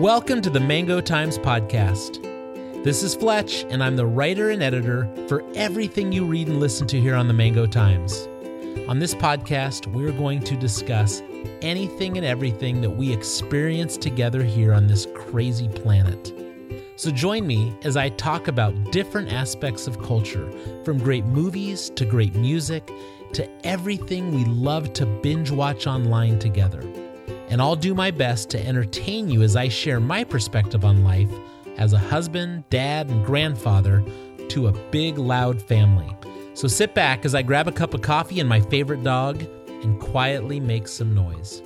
Welcome to the Mango Times Podcast. This is Fletch, and I'm the writer and editor for everything you read and listen to here on the Mango Times. On this podcast, we're going to discuss anything and everything that we experience together here on this crazy planet. So join me as I talk about different aspects of culture, from great movies to great music to everything we love to binge watch online together. And I'll do my best to entertain you as I share my perspective on life as a husband, dad, and grandfather to a big, loud family. So sit back as I grab a cup of coffee and my favorite dog and quietly make some noise.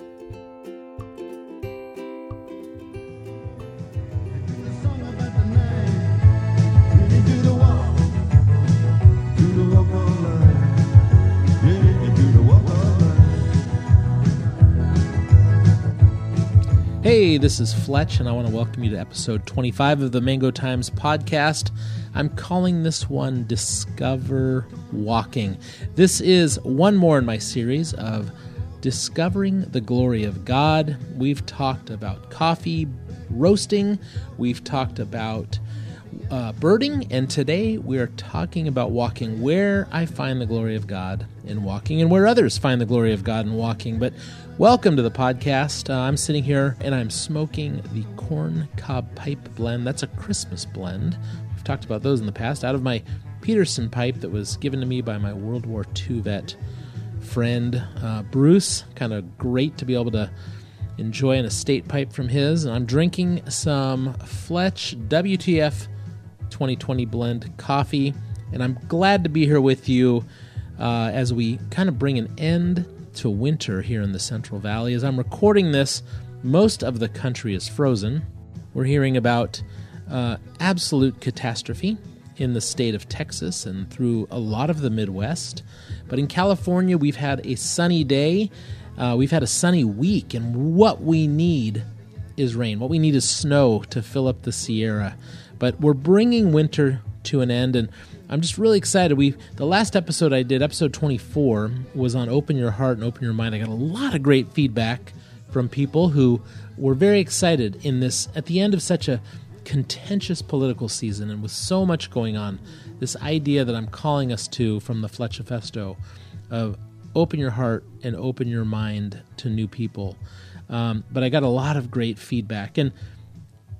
Hey, this is Fletch, and I want to welcome you to episode 25 of the Mango Times podcast. I'm calling this one Discover Walking. This is one more in my series of discovering the glory of God. We've talked about coffee roasting, we've talked about uh, birding, and today we are talking about walking, where I find the glory of God in walking, and where others find the glory of God in walking. But welcome to the podcast. Uh, I'm sitting here and I'm smoking the corn cob pipe blend. That's a Christmas blend. We've talked about those in the past. Out of my Peterson pipe that was given to me by my World War II vet friend uh, Bruce. Kind of great to be able to enjoy an estate pipe from his. And I'm drinking some Fletch WTF 2020 blend coffee. And I'm glad to be here with you uh, as we kind of bring an end to winter here in the Central Valley. As I'm recording this, most of the country is frozen. We're hearing about uh, absolute catastrophe in the state of Texas and through a lot of the Midwest. But in California, we've had a sunny day. Uh, we've had a sunny week, and what we need is rain. What we need is snow to fill up the Sierra. But we're bringing winter to an end, and I'm just really excited. We the last episode I did, episode 24, was on open your heart and open your mind. I got a lot of great feedback from people who were very excited in this at the end of such a contentious political season and with so much going on. This idea that I'm calling us to from the Fletchifesto of open your heart and open your mind to new people. Um, but I got a lot of great feedback and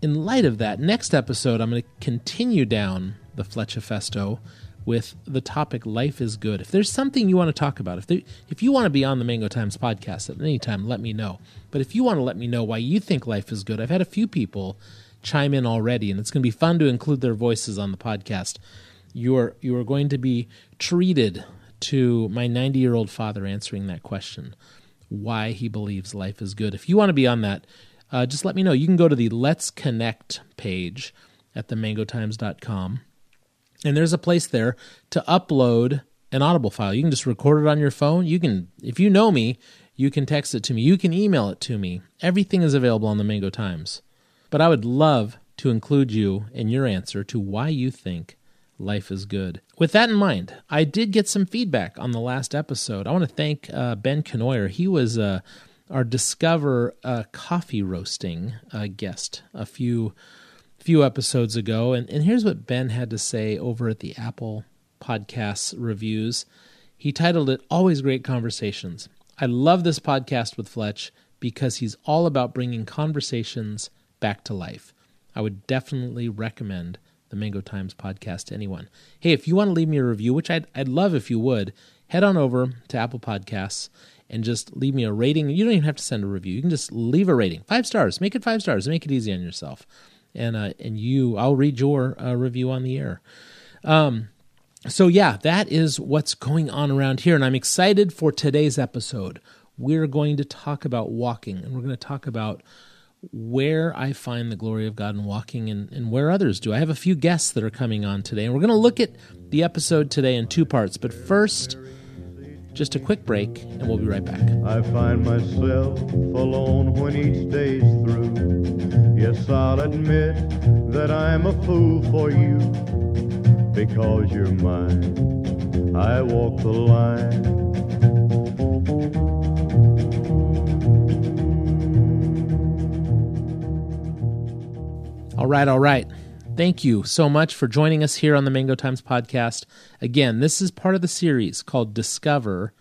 in light of that, next episode, I'm going to continue down the Fletchifesto with the topic "Life is Good." If there's something you want to talk about, if there, if you want to be on the Mango Times podcast at any time, let me know. But if you want to let me know why you think life is good, I've had a few people chime in already, and it's going to be fun to include their voices on the podcast. You are you are going to be treated to my 90 year old father answering that question, why he believes life is good. If you want to be on that uh, just let me know. You can go to the Let's Connect page at themangotimes.com, and there's a place there to upload an Audible file. You can just record it on your phone. You can, if you know me, you can text it to me. You can email it to me. Everything is available on the Mango Times. But I would love to include you in your answer to why you think life is good. With that in mind, I did get some feedback on the last episode. I want to thank uh, Ben Canoyer. He was uh, our Discover uh, coffee roasting uh, guest a few few episodes ago, and, and here's what Ben had to say over at the Apple Podcasts reviews. He titled it "Always Great Conversations." I love this podcast with Fletch because he's all about bringing conversations back to life. I would definitely recommend the Mango Times podcast to anyone. Hey, if you want to leave me a review, which I'd, I'd love if you would, head on over to Apple Podcasts and just leave me a rating. You don't even have to send a review. You can just leave a rating. Five stars. Make it five stars. Make it easy on yourself. And uh, and you, I'll read your uh, review on the air. Um, so yeah, that is what's going on around here, and I'm excited for today's episode. We're going to talk about walking, and we're going to talk about where I find the glory of God in walking and, and where others do. I have a few guests that are coming on today, and we're going to look at the episode today in two parts. But first, just a quick break, and we'll be right back. I find myself alone when each day's through. I'll admit that I'm a fool for you because you're mine. I walk the line. All right, all right. Thank you so much for joining us here on the Mango Times podcast. Again, this is part of the series called Discover.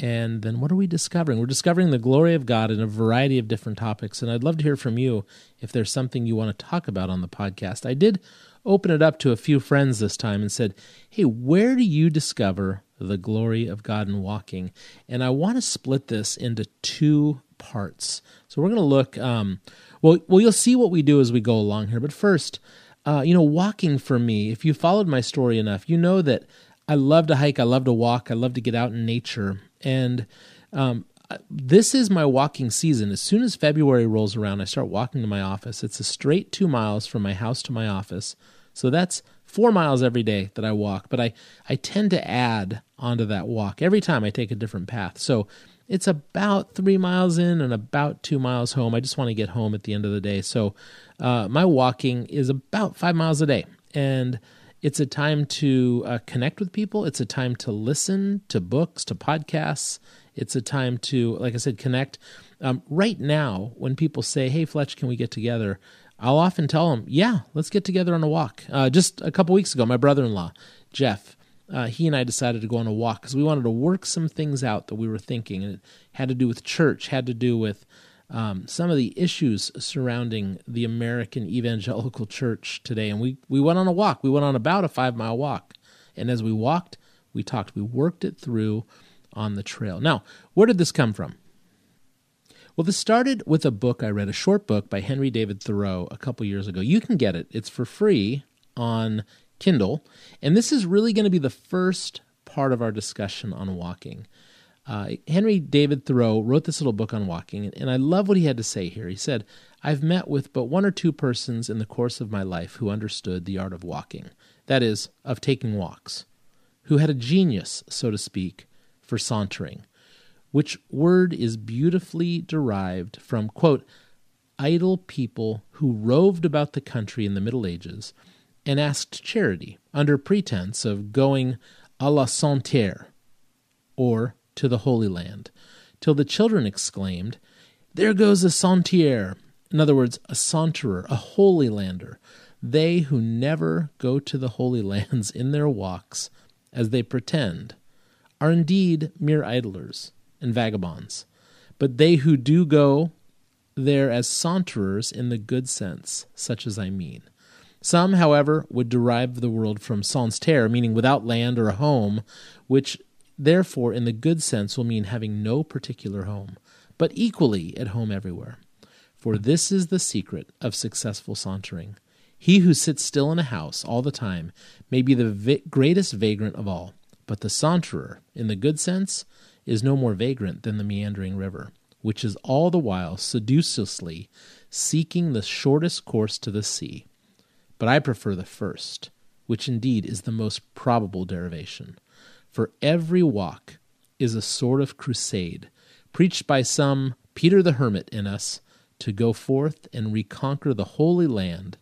And then what are we discovering? We're discovering the glory of God in a variety of different topics. And I'd love to hear from you if there's something you want to talk about on the podcast. I did open it up to a few friends this time and said, Hey, where do you discover the glory of God in walking? And I want to split this into two parts. So we're going to look, um, well, well, you'll see what we do as we go along here. But first, uh, you know, walking for me, if you followed my story enough, you know that I love to hike, I love to walk, I love to get out in nature. And um, this is my walking season. As soon as February rolls around, I start walking to my office. It's a straight two miles from my house to my office. So that's four miles every day that I walk. But I, I tend to add onto that walk every time I take a different path. So it's about three miles in and about two miles home. I just want to get home at the end of the day. So uh, my walking is about five miles a day. And it's a time to uh, connect with people. It's a time to listen to books, to podcasts. It's a time to, like I said, connect. Um, right now, when people say, Hey, Fletch, can we get together? I'll often tell them, Yeah, let's get together on a walk. Uh, just a couple weeks ago, my brother in law, Jeff, uh, he and I decided to go on a walk because we wanted to work some things out that we were thinking. And it had to do with church, had to do with um, some of the issues surrounding the American evangelical church today. And we, we went on a walk. We went on about a five mile walk. And as we walked, we talked. We worked it through on the trail. Now, where did this come from? Well, this started with a book I read, a short book by Henry David Thoreau a couple years ago. You can get it, it's for free on Kindle. And this is really going to be the first part of our discussion on walking. Uh, Henry David Thoreau wrote this little book on walking, and I love what he had to say here. He said, I've met with but one or two persons in the course of my life who understood the art of walking, that is, of taking walks, who had a genius, so to speak, for sauntering, which word is beautifully derived from, quote, idle people who roved about the country in the Middle Ages and asked charity under pretense of going à la Sainte Terre, or to the Holy Land, till the children exclaimed, There goes a Sainte-Terrer! In other words, a saunterer, a holy lander, they who never go to the Holy Lands in their walks, as they pretend, are indeed mere idlers and vagabonds. But they who do go there as saunterers in the good sense, such as I mean. Some, however, would derive the word from sans terre, meaning without land or a home, which therefore, in the good sense, will mean having no particular home, but equally at home everywhere. For this is the secret of successful sauntering. He who sits still in a house all the time may be the va- greatest vagrant of all, but the saunterer, in the good sense, is no more vagrant than the meandering river, which is all the while sedulously seeking the shortest course to the sea but I prefer the first, which indeed is the most probable derivation. For every walk is a sort of crusade, preached by some Peter the Hermit in us, to go forth and reconquer the Holy Land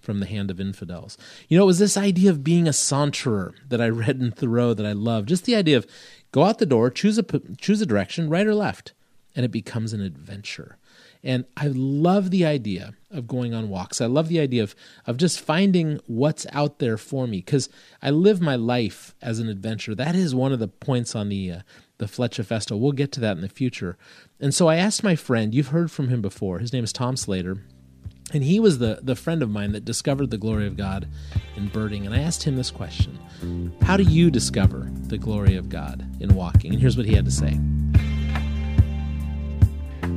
from the hand of infidels. You know, it was this idea of being a saunterer that I read in Thoreau that I love. Just the idea of go out the door, choose a choose a direction, right or left, and it becomes an adventure. And I love the idea of going on walks. I love the idea of, of just finding what's out there for me because I live my life as an adventure. That is one of the points on the, uh, the Fletchifesto. We'll get to that in the future. And so I asked my friend, you've heard from him before, his name is Tom Slater. And he was the, the friend of mine that discovered the glory of God in birding. And I asked him this question How do you discover the glory of God in walking? And here's what he had to say.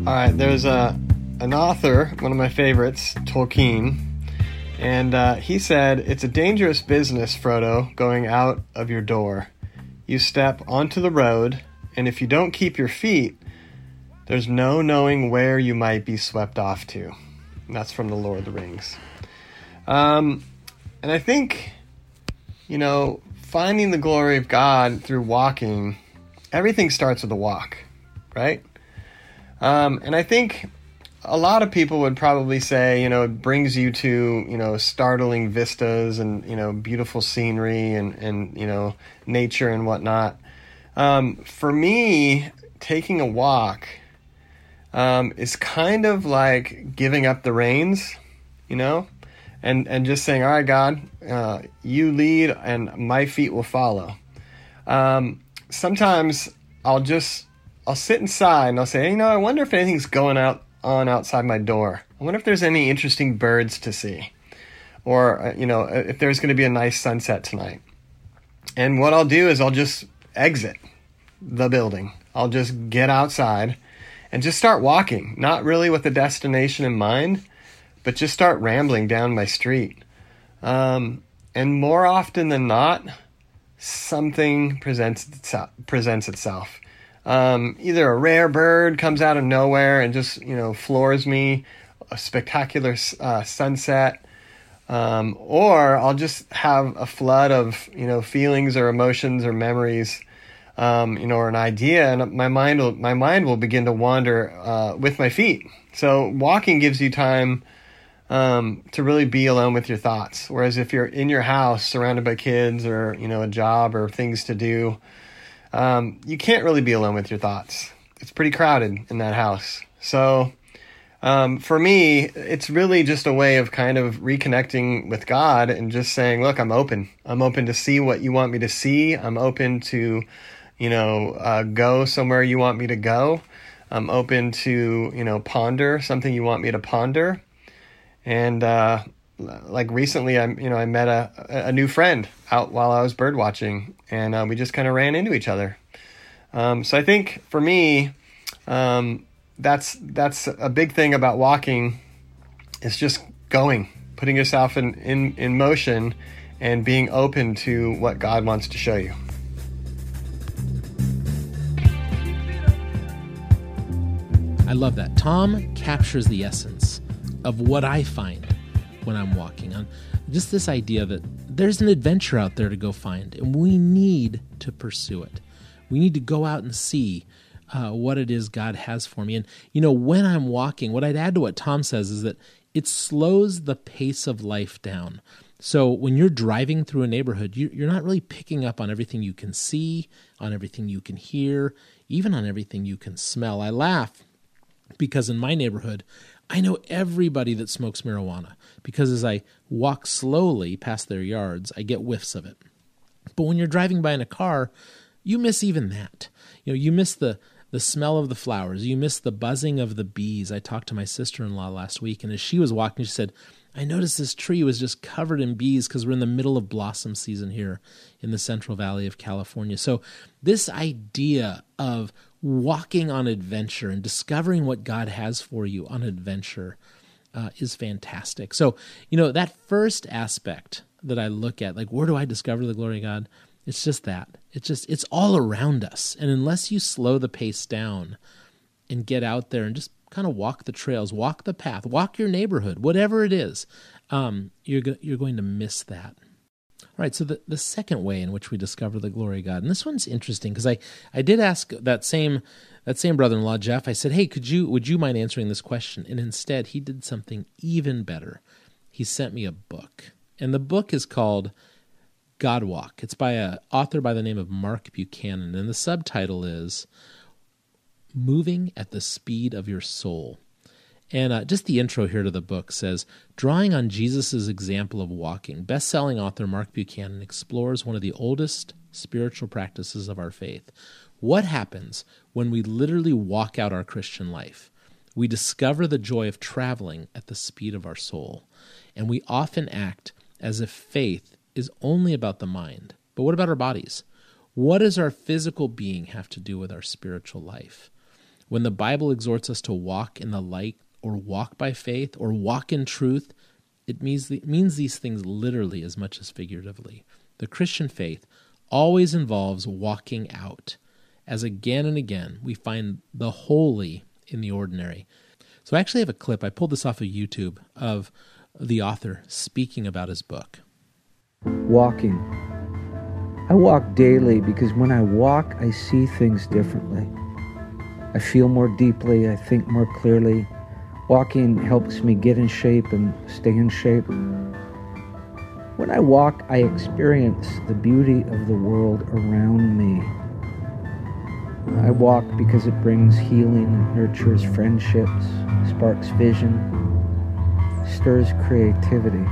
All right, there's a an author, one of my favorites, Tolkien, and uh, he said it's a dangerous business, Frodo, going out of your door. You step onto the road, and if you don't keep your feet, there's no knowing where you might be swept off to. And that's from the Lord of the Rings. Um, and I think, you know, finding the glory of God through walking, everything starts with a walk, right? Um, and I think a lot of people would probably say, you know, it brings you to, you know, startling vistas and, you know, beautiful scenery and, and you know, nature and whatnot. Um, for me, taking a walk um, is kind of like giving up the reins, you know? and and just saying, all right, God, uh, you lead, and my feet will follow. Um, sometimes I'll just I'll sit inside and I'll say, you know, I wonder if anything's going out on outside my door. I wonder if there's any interesting birds to see, or uh, you know, if there's going to be a nice sunset tonight. And what I'll do is I'll just exit the building. I'll just get outside and just start walking, not really with a destination in mind, but just start rambling down my street. Um, and more often than not, something presents itself, presents itself. Um, either a rare bird comes out of nowhere and just you know floors me, a spectacular uh, sunset, um, or I'll just have a flood of you know feelings or emotions or memories, um, you know, or an idea, and my mind will my mind will begin to wander uh, with my feet. So walking gives you time um, to really be alone with your thoughts. Whereas if you're in your house surrounded by kids or you know a job or things to do, um, you can't really be alone with your thoughts. It's pretty crowded in that house. So um, for me, it's really just a way of kind of reconnecting with God and just saying, look, I'm open. I'm open to see what you want me to see. I'm open to, you know, uh, go somewhere you want me to go. I'm open to, you know, ponder something you want me to ponder and uh, like recently, I you know I met a a new friend out while I was bird watching, and uh, we just kind of ran into each other. Um, so I think for me, um, that's that's a big thing about walking. Is just going, putting yourself in, in, in motion, and being open to what God wants to show you. I love that. Tom captures the essence of what I find when I'm walking on just this idea that there's an adventure out there to go find, and we need to pursue it. We need to go out and see uh, what it is God has for me. And, you know, when I'm walking, what I'd add to what Tom says is that it slows the pace of life down. So when you're driving through a neighborhood, you're not really picking up on everything you can see, on everything you can hear, even on everything you can smell. I laugh because in my neighborhood, I know everybody that smokes marijuana because as I walk slowly past their yards, I get whiffs of it. But when you're driving by in a car, you miss even that. You know, you miss the the smell of the flowers, you miss the buzzing of the bees. I talked to my sister-in-law last week and as she was walking, she said, I noticed this tree was just covered in bees because we're in the middle of blossom season here in the Central Valley of California. So, this idea of walking on adventure and discovering what God has for you on adventure uh, is fantastic. So, you know, that first aspect that I look at, like, where do I discover the glory of God? It's just that. It's just, it's all around us. And unless you slow the pace down and get out there and just kind of walk the trails, walk the path, walk your neighborhood, whatever it is, um, you're, go- you're going to miss that. All right, so the, the second way in which we discover the glory of God, and this one's interesting because I, I did ask that same that same brother-in-law Jeff. I said, "Hey, could you would you mind answering this question?" And instead, he did something even better. He sent me a book, and the book is called God Walk. It's by a author by the name of Mark Buchanan, and the subtitle is "Moving at the Speed of Your Soul." And uh, just the intro here to the book says Drawing on Jesus' example of walking, best selling author Mark Buchanan explores one of the oldest spiritual practices of our faith. What happens when we literally walk out our Christian life? We discover the joy of traveling at the speed of our soul, and we often act as if faith is only about the mind. But what about our bodies? What does our physical being have to do with our spiritual life? When the Bible exhorts us to walk in the light or walk by faith or walk in truth, it means, it means these things literally as much as figuratively. The Christian faith always involves walking out, as again and again we find the holy in the ordinary. So I actually have a clip, I pulled this off of YouTube, of the author speaking about his book. Walking. I walk daily because when I walk, I see things differently. I feel more deeply, I think more clearly, Walking helps me get in shape and stay in shape. When I walk, I experience the beauty of the world around me. I walk because it brings healing, nurtures friendships, sparks vision, stirs creativity.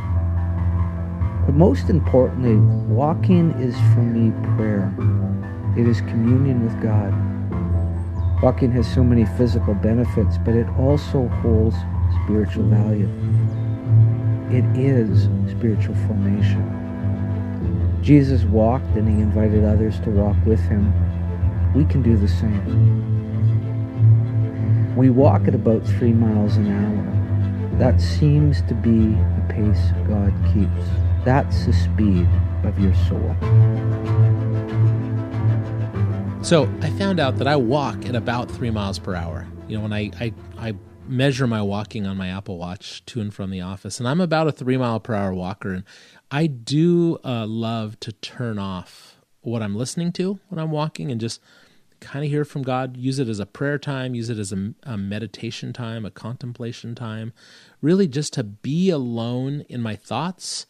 But most importantly, walking is for me prayer. It is communion with God. Walking has so many physical benefits, but it also holds spiritual value. It is spiritual formation. Jesus walked and he invited others to walk with him. We can do the same. We walk at about three miles an hour. That seems to be the pace God keeps. That's the speed of your soul. So I found out that I walk at about three miles per hour. You know, when I, I, I measure my walking on my Apple Watch to and from the office, and I'm about a three mile per hour walker. And I do uh, love to turn off what I'm listening to when I'm walking and just kind of hear from God. Use it as a prayer time, use it as a, a meditation time, a contemplation time. Really, just to be alone in my thoughts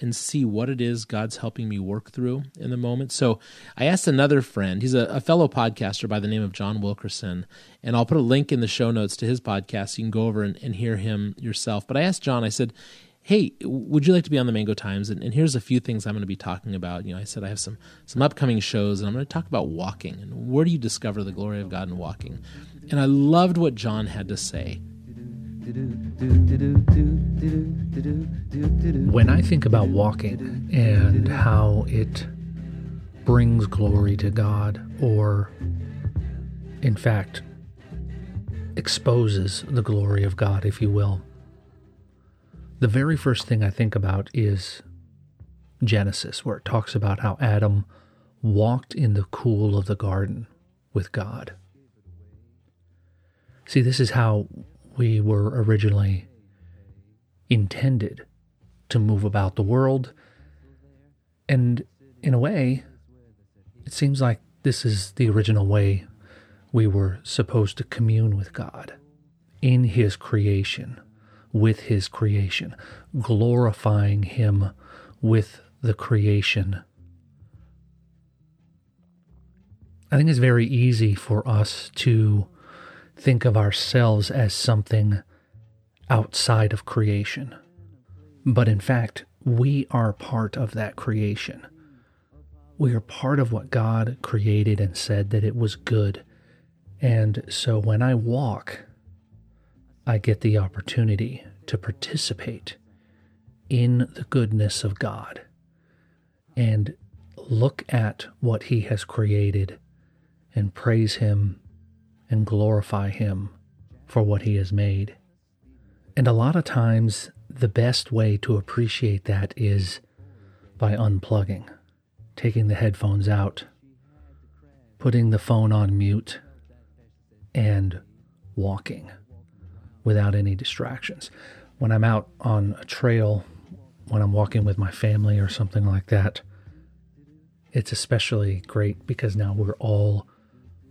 and see what it is God's helping me work through in the moment. So I asked another friend, he's a, a, fellow podcaster by the name of John Wilkerson, and I'll put a link in the show notes to his podcast. You can go over and, and hear him yourself. But I asked John, I said, Hey, would you like to be on the Mango Times? And, and here's a few things I'm going to be talking about. You know, I said I have some some upcoming shows, and I'm going to talk about walking and where do you discover the glory of God in walking. And I loved what John had to say. When I think about walking and how it brings glory to God, or in fact, exposes the glory of God, if you will, the very first thing I think about is Genesis, where it talks about how Adam walked in the cool of the garden with God. See, this is how we were originally intended to move about the world. And in a way, it seems like this is the original way we were supposed to commune with God in His creation, with His creation, glorifying Him with the creation. I think it's very easy for us to think of ourselves as something outside of creation. But in fact, we are part of that creation. We are part of what God created and said that it was good. And so when I walk, I get the opportunity to participate in the goodness of God and look at what He has created and praise Him and glorify Him for what He has made. And a lot of times, the best way to appreciate that is by unplugging, taking the headphones out, putting the phone on mute, and walking without any distractions. When I'm out on a trail, when I'm walking with my family or something like that, it's especially great because now we're all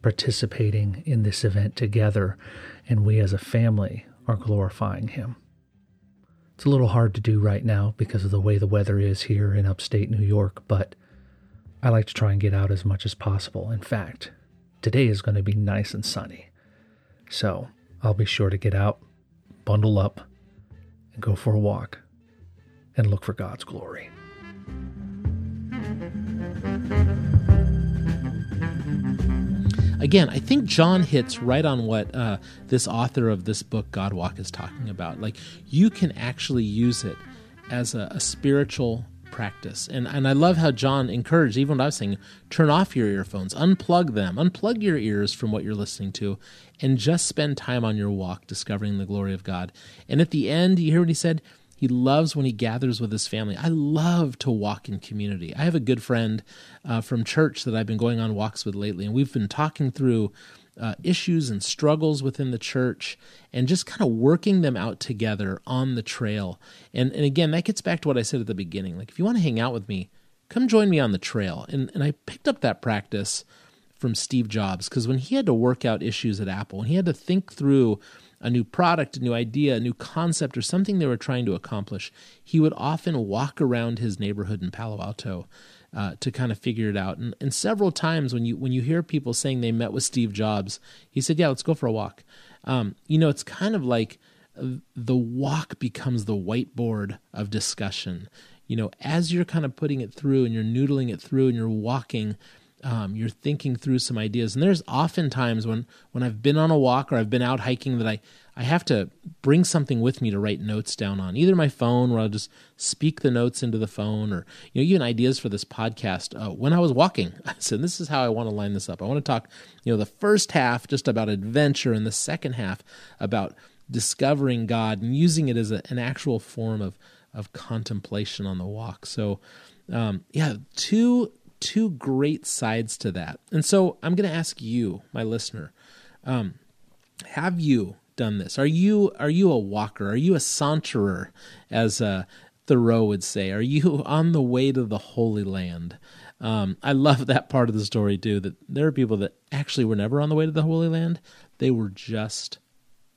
participating in this event together, and we as a family are glorifying Him. It's a little hard to do right now because of the way the weather is here in upstate New York, but I like to try and get out as much as possible. In fact, today is going to be nice and sunny. So I'll be sure to get out, bundle up, and go for a walk and look for God's glory. Again, I think John hits right on what uh, this author of this book, God Walk, is talking about. Like, you can actually use it as a, a spiritual practice. And and I love how John encouraged, even what I was saying, turn off your earphones, unplug them, unplug your ears from what you're listening to, and just spend time on your walk discovering the glory of God. And at the end, you hear what he said? He loves when he gathers with his family. I love to walk in community. I have a good friend uh, from church that I've been going on walks with lately, and we've been talking through uh, issues and struggles within the church and just kind of working them out together on the trail. And, and again, that gets back to what I said at the beginning. Like, if you want to hang out with me, come join me on the trail. And, and I picked up that practice from Steve Jobs because when he had to work out issues at Apple, and he had to think through a new product, a new idea, a new concept, or something they were trying to accomplish, he would often walk around his neighborhood in Palo Alto uh, to kind of figure it out. And, and several times when you when you hear people saying they met with Steve Jobs, he said, "Yeah, let's go for a walk." Um, you know, it's kind of like the walk becomes the whiteboard of discussion you know, as you're kind of putting it through and you're noodling it through and you're walking, um, you're thinking through some ideas. And there's often times when when I've been on a walk or I've been out hiking that I I have to bring something with me to write notes down on, either my phone where I'll just speak the notes into the phone, or you know, even ideas for this podcast. Uh, when I was walking, I said, "This is how I want to line this up. I want to talk, you know, the first half just about adventure, and the second half about discovering God and using it as a, an actual form of of contemplation on the walk." So, um, yeah, two two great sides to that. And so, I'm going to ask you, my listener, um, have you done this? Are you are you a walker? Are you a saunterer, as uh, Thoreau would say? Are you on the way to the Holy Land? Um, I love that part of the story too. That there are people that actually were never on the way to the Holy Land. They were just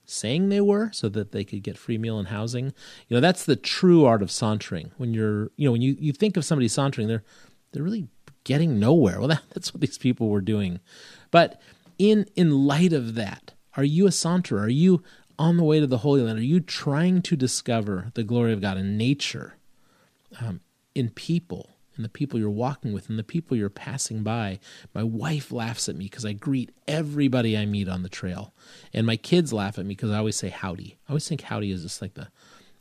saying they were so that they could get free meal and housing. You know, that's the true art of sauntering. When you're, you know, when you, you think of somebody sauntering, they're they're really getting nowhere. Well, that, that's what these people were doing. But in in light of that, are you a saunterer? Are you on the way to the Holy Land? Are you trying to discover the glory of God in nature, um, in people, in the people you're walking with, in the people you're passing by? My wife laughs at me because I greet everybody I meet on the trail, and my kids laugh at me because I always say howdy. I always think howdy is just like the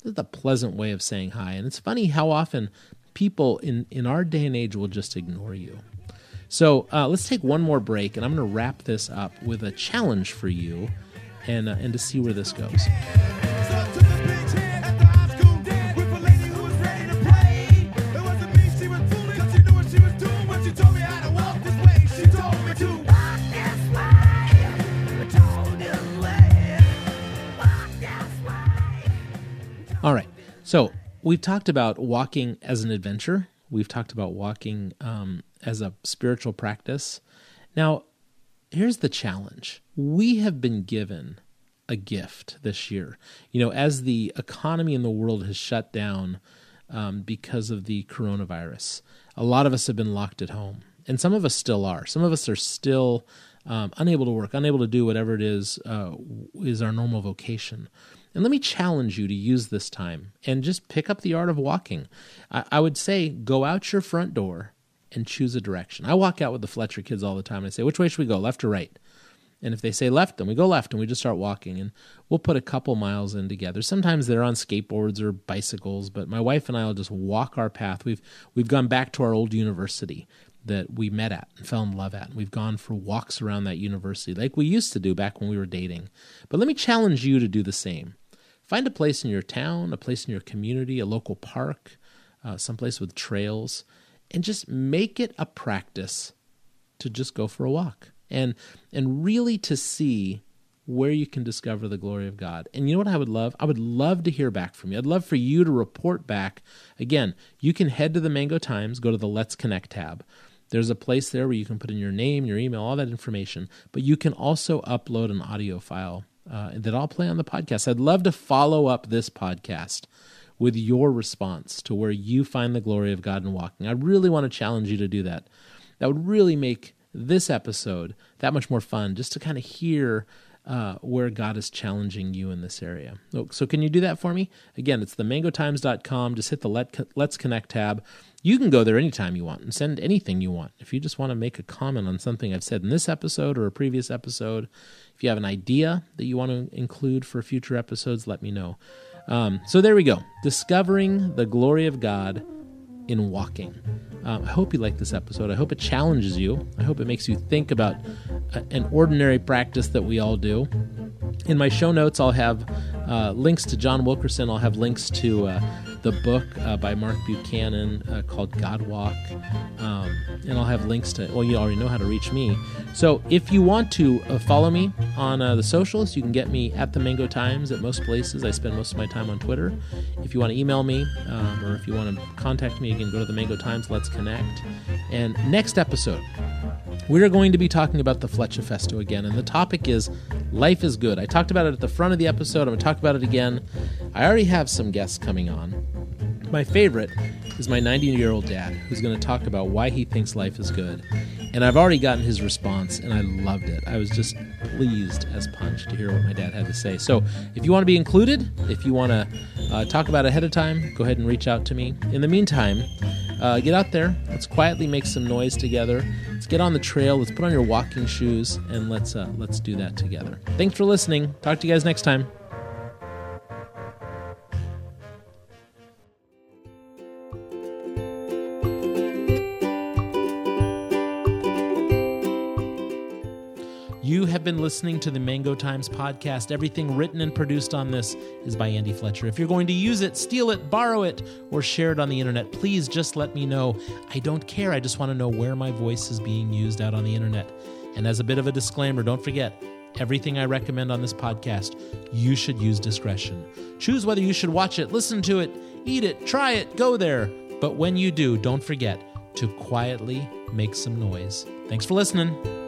the pleasant way of saying hi, and it's funny how often people in in our day and age will just ignore you. So uh, let's take one more break, and I'm going to wrap this up with a challenge for you, and uh, and to see where this goes. All right, so we've talked about walking as an adventure. We've talked about walking um, as a spiritual practice. Now, here's the challenge we have been given a gift this year. You know, as the economy in the world has shut down um, because of the coronavirus, a lot of us have been locked at home. And some of us still are. Some of us are still um, unable to work, unable to do whatever it is uh, is our normal vocation. And let me challenge you to use this time and just pick up the art of walking. I, I would say go out your front door and choose a direction. I walk out with the Fletcher kids all the time and I say, which way should we go, left or right? And if they say left, then we go left and we just start walking and we'll put a couple miles in together. Sometimes they're on skateboards or bicycles, but my wife and I will just walk our path. We've we've gone back to our old university that we met at and fell in love at. We've gone for walks around that university like we used to do back when we were dating. But let me challenge you to do the same. Find a place in your town, a place in your community, a local park, uh, someplace with trails, and just make it a practice to just go for a walk and and really to see where you can discover the glory of God. And you know what I would love? I would love to hear back from you. I'd love for you to report back. Again, you can head to the Mango Times, go to the Let's Connect tab. There's a place there where you can put in your name, your email, all that information, but you can also upload an audio file uh, that I'll play on the podcast. I'd love to follow up this podcast with your response to where you find the glory of God in walking. I really want to challenge you to do that. That would really make this episode that much more fun just to kind of hear uh, where God is challenging you in this area. So, can you do that for me? Again, it's themangotimes.com. Just hit the Let, Let's Connect tab. You can go there anytime you want and send anything you want. If you just want to make a comment on something I've said in this episode or a previous episode, if you have an idea that you want to include for future episodes, let me know. Um, so there we go. Discovering the glory of God in walking. Um, I hope you like this episode. I hope it challenges you. I hope it makes you think about a, an ordinary practice that we all do. In my show notes, I'll have uh, links to John Wilkerson. I'll have links to uh, the book uh, by Mark Buchanan uh, called God Walk. Um, and I'll have links to, well, you already know how to reach me. So if you want to uh, follow me on uh, the socials, you can get me at the Mango Times at most places. I spend most of my time on Twitter. If you want to email me um, or if you want to contact me, again, go to the Mango Times, let's connect. And next episode, we're going to be talking about the Fletchifesto again, and the topic is Life is Good. I talked about it at the front of the episode. I'm going to talk about it again. I already have some guests coming on. my favorite is my 90 year old dad, who's going to talk about why he thinks life is good. And I've already gotten his response, and I loved it. I was just pleased as punch to hear what my dad had to say. So, if you want to be included, if you want to uh, talk about ahead of time, go ahead and reach out to me. In the meantime, uh, get out there. Let's quietly make some noise together. Let's get on the trail. Let's put on your walking shoes, and let's uh, let's do that together. Thanks for listening. Talk to you guys next time. Listening to the Mango Times podcast. Everything written and produced on this is by Andy Fletcher. If you're going to use it, steal it, borrow it, or share it on the internet, please just let me know. I don't care. I just want to know where my voice is being used out on the internet. And as a bit of a disclaimer, don't forget everything I recommend on this podcast, you should use discretion. Choose whether you should watch it, listen to it, eat it, try it, go there. But when you do, don't forget to quietly make some noise. Thanks for listening.